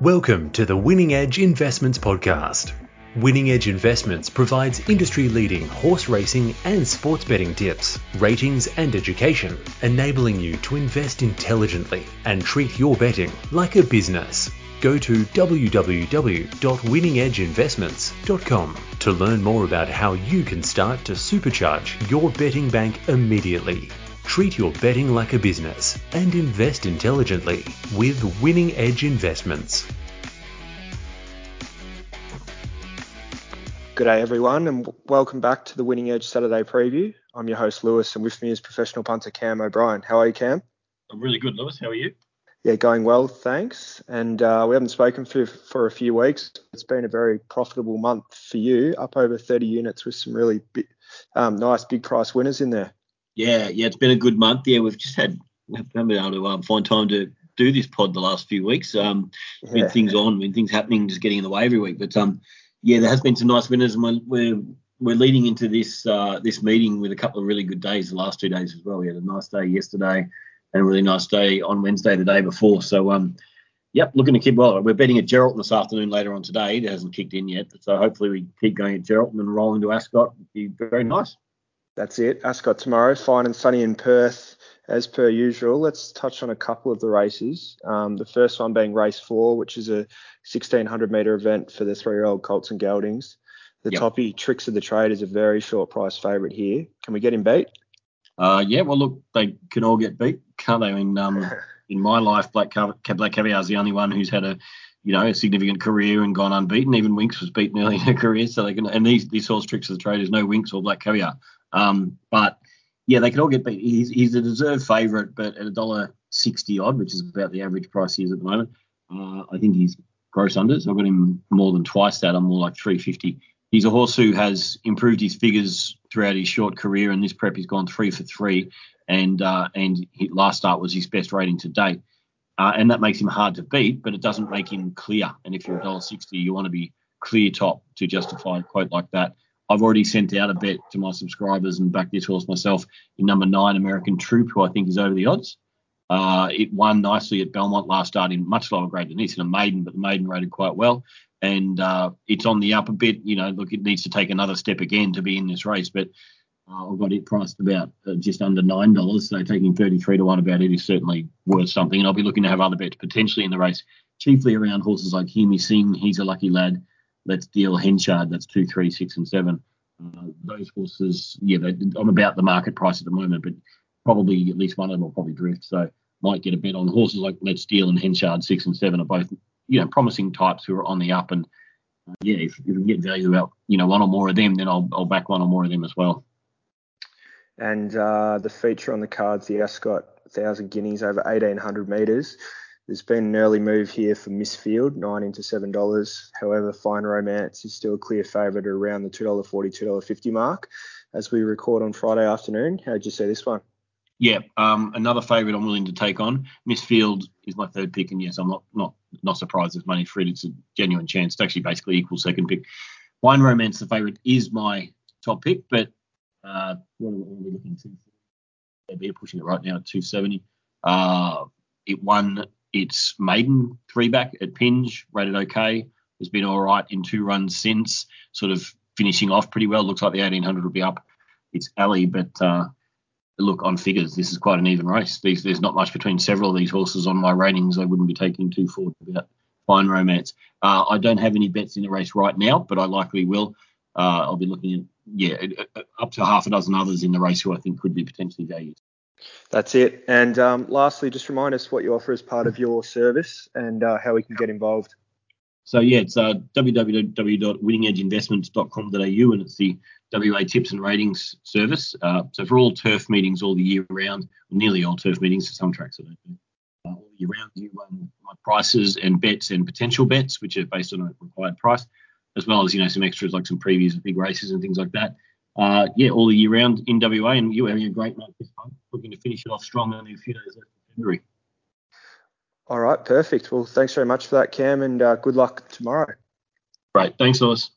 Welcome to the Winning Edge Investments Podcast. Winning Edge Investments provides industry leading horse racing and sports betting tips, ratings, and education, enabling you to invest intelligently and treat your betting like a business. Go to www.winningedgeinvestments.com to learn more about how you can start to supercharge your betting bank immediately. Treat your betting like a business and invest intelligently with Winning Edge Investments. Good day, everyone, and welcome back to the Winning Edge Saturday preview. I'm your host, Lewis, and with me is professional punter Cam O'Brien. How are you, Cam? I'm really good, Lewis. How are you? Yeah, going well, thanks. And uh, we haven't spoken for, for a few weeks. It's been a very profitable month for you, up over 30 units with some really bi- um, nice big price winners in there. Yeah, yeah, it's been a good month. Yeah, we've just had haven't been able to um, find time to do this pod the last few weeks. Um, Yeah. when things on, when things happening, just getting in the way every week. But um, yeah, there has been some nice winners, and we're we're, we're leading into this uh, this meeting with a couple of really good days. The last two days as well. We had a nice day yesterday, and a really nice day on Wednesday, the day before. So um, yep, looking to keep well. We're betting at Geraldton this afternoon later on today. It hasn't kicked in yet, so hopefully we keep going at Geraldton and rolling to Ascot. It'd be very nice. That's it. Ascot tomorrow, fine and sunny in Perth, as per usual. Let's touch on a couple of the races. Um, the first one being race four, which is a 1600 metre event for the three year old Colts and Geldings. The Yep. toppy Tricks of the Trade is a very short price favourite here. Can we get him beat? Uh, yeah, well, look, they can all get beat, can't they? I mean, um, in my life, Black, Cav- Black Caviar is the only one who's had a, you know, a significant career and gone unbeaten. Even Winks was beaten early in her career, so they can. And these these horse tricks of the trade is no Winks or Black Caviar. Um, but yeah, they can all get beat. He's he's a deserved favourite, but at a dollar sixty odd, which is about the average price he is at the moment, uh, I think he's gross unders. So I've got him more than twice that. I'm more like three fifty. He's a horse who has improved his figures throughout his short career, and this prep he's gone three for three, and uh, and last start was his best rating to date, uh, and that makes him hard to beat, but it doesn't make him clear. And if you're a dollar sixty, you want to be clear top to justify a quote like that. I've already sent out a bet to my subscribers and backed this horse myself in number nine, American Troop, who I think is over the odds. Uh, it won nicely at Belmont last start in much lower grade than this in a maiden, but the maiden rated quite well. And uh, it's on the up a bit. You know, look, it needs to take another step again to be in this race, but uh, I've got it priced about uh, just under nine dollars. So taking 33 to one about it is certainly worth something. And I'll be looking to have other bets potentially in the race, chiefly around horses like Hear Me Sing. He's a lucky lad. Let's deal Henchard. That's two, three, six, and seven. Uh, those horses, yeah, they, I'm about the market price at the moment, but probably at least one of them will probably drift. So might get a bet on horses like Let's Deal and Henchard six and seven are both, you know, promising types who are on the up. And uh, yeah, if, if we get value out, you know, one or more of them, then I'll, I'll back one or more of them as well. And uh, the feature on the cards, the Ascot 1,000 guineas over 1,800 metres. There's been an early move here for Miss Field, nine into seven dollars. However, Fine Romance is still a clear favourite around the two dollar forty, two dollar fifty mark. As we record on Friday afternoon, how'd you see this one? Yeah, um, another favourite I'm willing to take on. Miss Field is my third pick, and yes, I'm not not not surprised there's money for it. It's a genuine chance. It's actually basically equal second pick. Fine Romance, the favourite, is my top pick, but uh, what are we, what are we looking to? They're pushing it right now at 270. Uh, it won its maiden three back at Pinge, rated okay. Has been all right in two runs since, sort of finishing off pretty well. Looks like the 1800 will be up its alley, but uh, look on figures, this is quite an even race. There's, there's not much between several of these horses on my ratings. I wouldn't be taking too forward about Fine Romance. Uh, I don't have any bets in the race right now, but I likely will. Uh, I'll be looking at yeah up to half a dozen others in the race who I think could be potentially valued. That's it. And um, lastly, just remind us what you offer as part of your service and uh, how we can get involved. So yeah, it's uh, www.winningedgeinvestments.com.au and it's the WA tips and ratings service. Uh, so for all turf meetings all the year round, nearly all turf meetings, for some tracks I don't do. Uh, all year round, you run my prices and bets and potential bets, which are based on a required price, as well as you know some extras like some previews of big races and things like that. Uh, yeah, all the year round in WA, and you're having a great month this month. Looking to finish it off strong only a few days left in February. All right, perfect. Well, thanks very much for that, Cam, and uh, good luck tomorrow. Great, thanks, Lewis.